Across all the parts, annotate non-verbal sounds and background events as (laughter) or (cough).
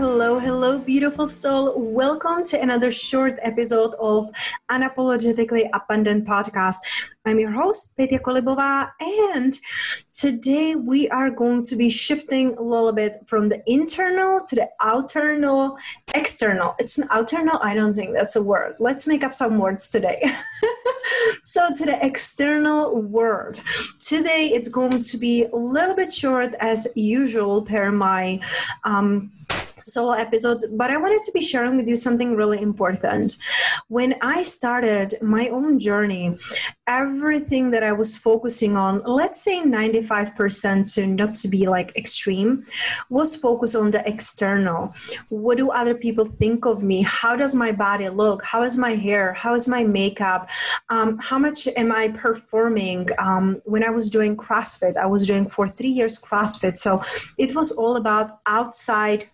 Hello, hello, beautiful soul. Welcome to another short episode of Unapologetically Abundant Podcast. I'm your host, Petya Kolibova, and today we are going to be shifting a little bit from the internal to the outernal, external. It's an outernal, I don't think that's a word. Let's make up some words today. (laughs) so, to the external world. Today it's going to be a little bit short as usual, per my um, solo episodes, but I wanted to be sharing with you something really important. When I started my own journey, everything that I was focusing on, let's say 95% to not to be like extreme, was focused on the external. What do other people think of me? How does my body look? How is my hair? How is my makeup? Um, how much am I performing? Um, when I was doing CrossFit, I was doing for three years CrossFit. So it was all about outside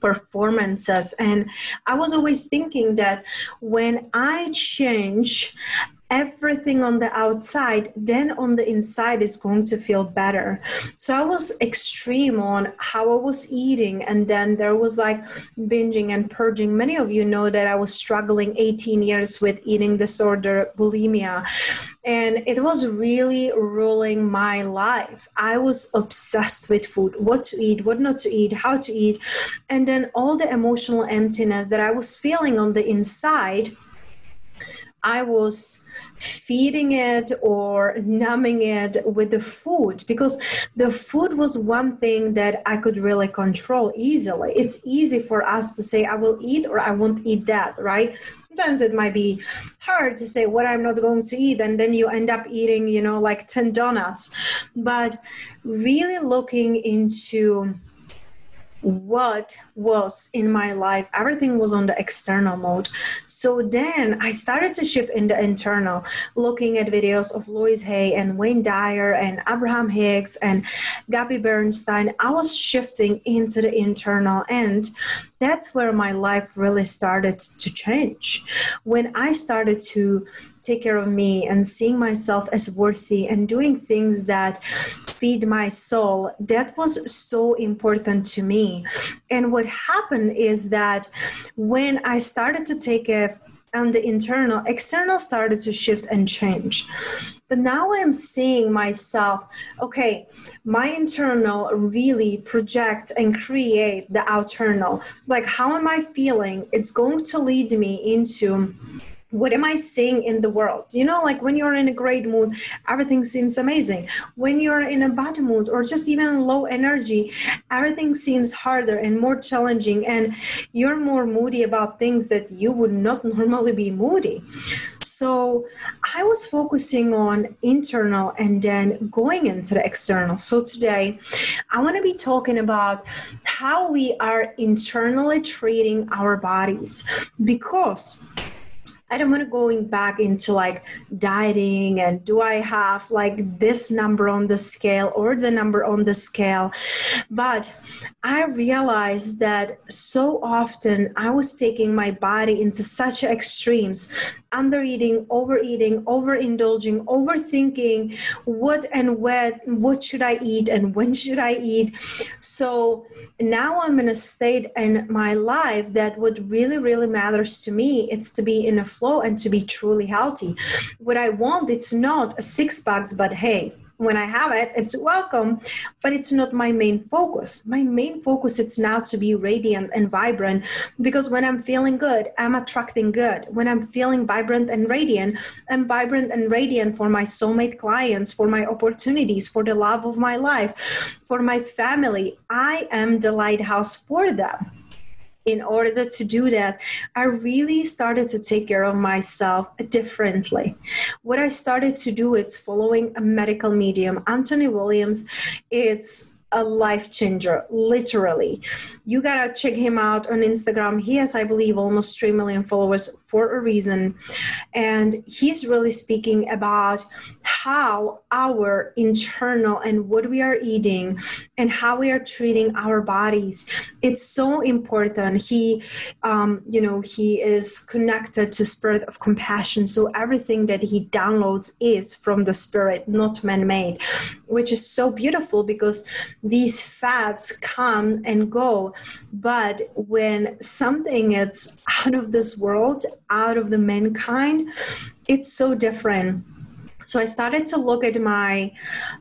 performances. And I was always thinking that when I change everything on the outside, then on the inside is going to feel better. So I was extreme on how I was eating, and then there was like binging and purging. Many of you know that I was struggling 18 years with eating disorder, bulimia, and it was really ruling my life. I was obsessed with food what to eat, what not to eat, how to eat, and then all the emotional emptiness that I was feeling on the inside. I was feeding it or numbing it with the food because the food was one thing that I could really control easily. It's easy for us to say, I will eat or I won't eat that, right? Sometimes it might be hard to say what I'm not going to eat, and then you end up eating, you know, like 10 donuts. But really looking into what was in my life. Everything was on the external mode. So then i started to shift in the internal looking at videos of louise hay and wayne dyer and abraham hicks and gabby bernstein. I was shifting into the internal and that's where my life really started to change. When i started to take care of me and seeing myself as worthy and doing things that feed my soul. That was so important to me. And what happened is that when i started to take a and the internal external started to shift and change. But now i'm seeing myself okay my internal really projects and create the outernal like how am i feeling? It's going to lead me into what am I seeing in the world? You know, like when you're in a great mood, everything seems amazing. When you're in a bad mood or just even low energy, everything seems harder and more challenging, and you're more moody about things that you would not (laughs) normally be moody. So I was focusing on internal and then going into the external. So today, I want to be talking about how we are internally treating our bodies because I don't want to going back into like dieting and do I have like this number on the scale or the number on the scale. But I realized that so often I was taking my body into such extremes under eating, overeating, overindulging, overthinking what and when, what should I eat and when should I eat. So now I'm in a state in my life that what really, really matters to me, it's to be in a flow and to be truly healthy. What I want, it's not a six packs, but hey, when I have it, it's welcome, but it's not my main focus. My main focus is now to be radiant and vibrant because when I'm feeling good, I'm attracting good. When I'm feeling vibrant and radiant, I'm vibrant and radiant for my soulmate clients, for my opportunities, for the love of my life, for my family. I am the lighthouse for them in order to do that, I really started to take care of myself differently. What I started to do is following a medical medium, Anthony Williams. It's a life changer, literally. You gotta check him out on Instagram. He has, I believe, almost 3 million followers for a reason. And he's really speaking about how our internal and what we are eating and how we are treating our bodies. It's so important. He, um, you know, he is connected to spirit of compassion. So everything that he downloads is from the spirit, not man-made, which is so beautiful because these fats come and go but when something is out of this world out of the mankind it's so different so I started to look at my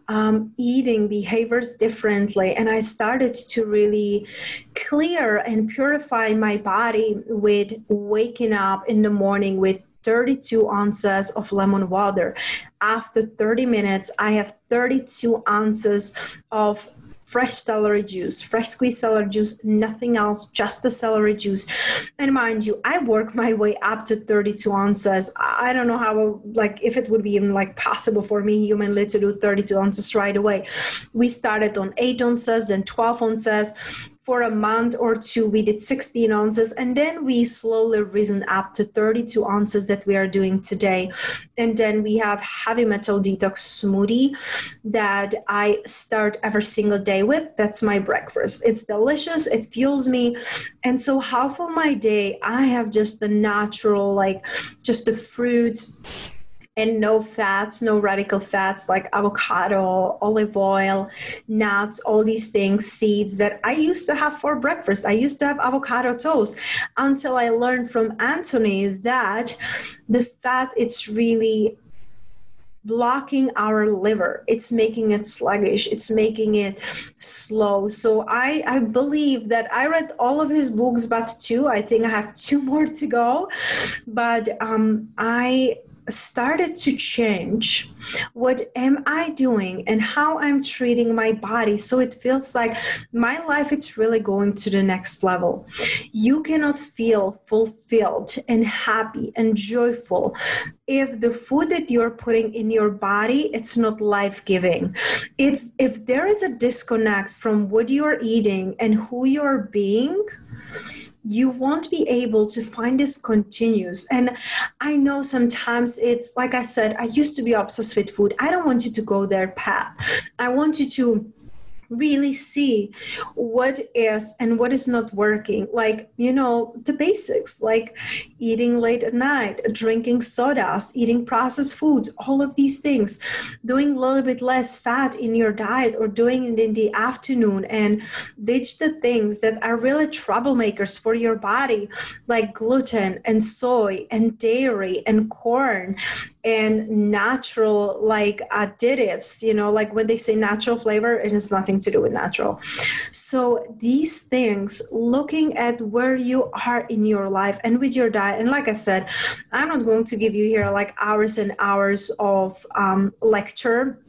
um, eating behaviors differently, and I started to really clear and purify my body with waking up in the morning with 32 ounces of lemon water. After 30 minutes, I have 32 ounces of fresh celery juice, fresh squeezed celery juice, nothing else, just the celery juice. And mind you, I work my way up to 32 ounces. I don't know how, like, if it would be even like possible for me humanly to do 32 ounces right away. We started on eight ounces, then 12 ounces for a month or two we did 16 ounces and then we slowly risen up to 32 ounces that we are doing today. And then we have heavy metal detox smoothie that i start every single day with. That's my breakfast. It's delicious. It fuels me. And so half of my day i have just the natural like just the fruits and no fats, no radical fats like avocado, olive oil, nuts, all these things, seeds that I used to have for breakfast. I used to have avocado toast until I learned from Anthony that the fat it's really blocking our liver. It's making it sluggish. It's making it slow. So i i believe that i read all of his books but two i think i have two (laughs) more to go. But um i started to change. What am i doing and how i'm treating my body? So it feels like my life it's really going to the next level. You cannot feel fulfilled and happy and joyful if the food that you're putting in your body it's not life-giving. It's if there is a disconnect from what you're eating and who you're being you won't be able to find this continuous. And I know sometimes it's like I said, I used to be obsessed with food. I don't want you to go their path. I want you to really see what is and what is not working. Like you know the basics like eating late at night drinking sodas eating processed foods all of these things doing a little bit less fat in your diet or doing it in the afternoon and ditch the things that are really troublemakers for your body like gluten and soy and dairy and corn and natural like additives you know like when they say natural flavor it has nothing to do with natural so these things looking at where you are in your life and with your diet and like i said i'm not going to give you here like hours and hours of um, lecture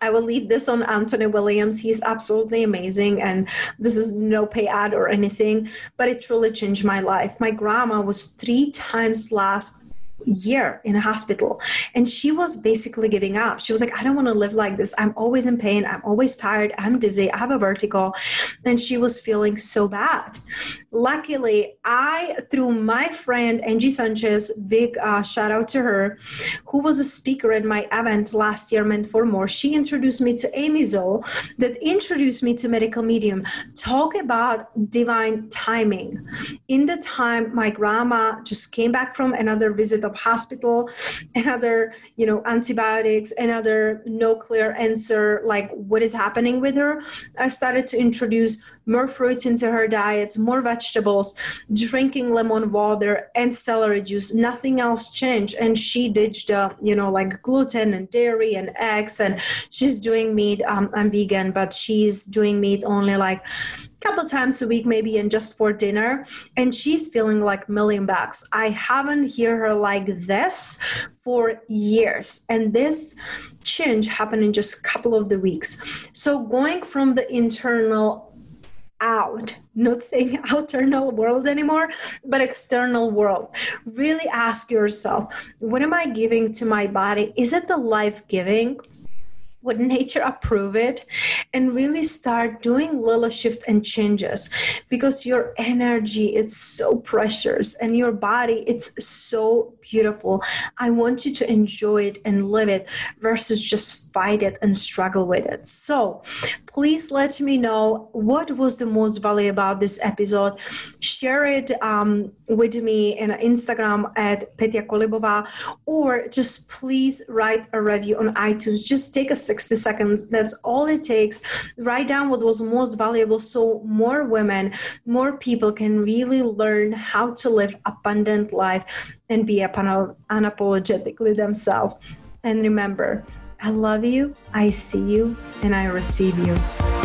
I will leave this on Anthony Williams. He's absolutely amazing, and this is no pay ad or anything, but it truly changed my life. My grandma was three times last year in a hospital. And she was basically giving up. She was like i don't want to live like this. I'm always in pain. I'm always tired. I'm dizzy. I have a vertigo. And she was feeling so bad. Luckily i through my friend angie sanchez big uh, shout out to her who was a speaker at my event last year meant for more she introduced me to amy zoll that introduced me to medical medium. Talk about divine timing. In the time my grandma just came back from another visit of hospital, another, you know, antibiotics, another no clear answer, like what is happening with her. I started to introduce more fruits into her diets, more vegetables, drinking lemon water and celery juice. Nothing else changed. And she ditched, uh, you know, like gluten and dairy and eggs. And she's doing meat. Um, I'm vegan, but she's doing meat only like a couple times a week maybe and just for dinner and she's feeling like million bucks i haven't heard her like this for years and this change happened in just a couple of the weeks so going from the internal out, not saying (laughs) external world anymore, but external world. Really ask yourself, what am I giving to my body? Is it the life giving? would nature approve it and really start doing little shift and changes because your energy it's so precious and your body it's so beautiful. I want you to enjoy it and live it versus just fight it and struggle with it. So please let me know what was the most value about this episode. Share it um, with me in instagram at petya kolibova or just please write a review on itunes. Just take a 60 seconds. That's all it takes. Write down what was most valuable so more women more people can really learn how to live abundant life and be unapologetically themselves and remember I love you, I see you, and I receive you.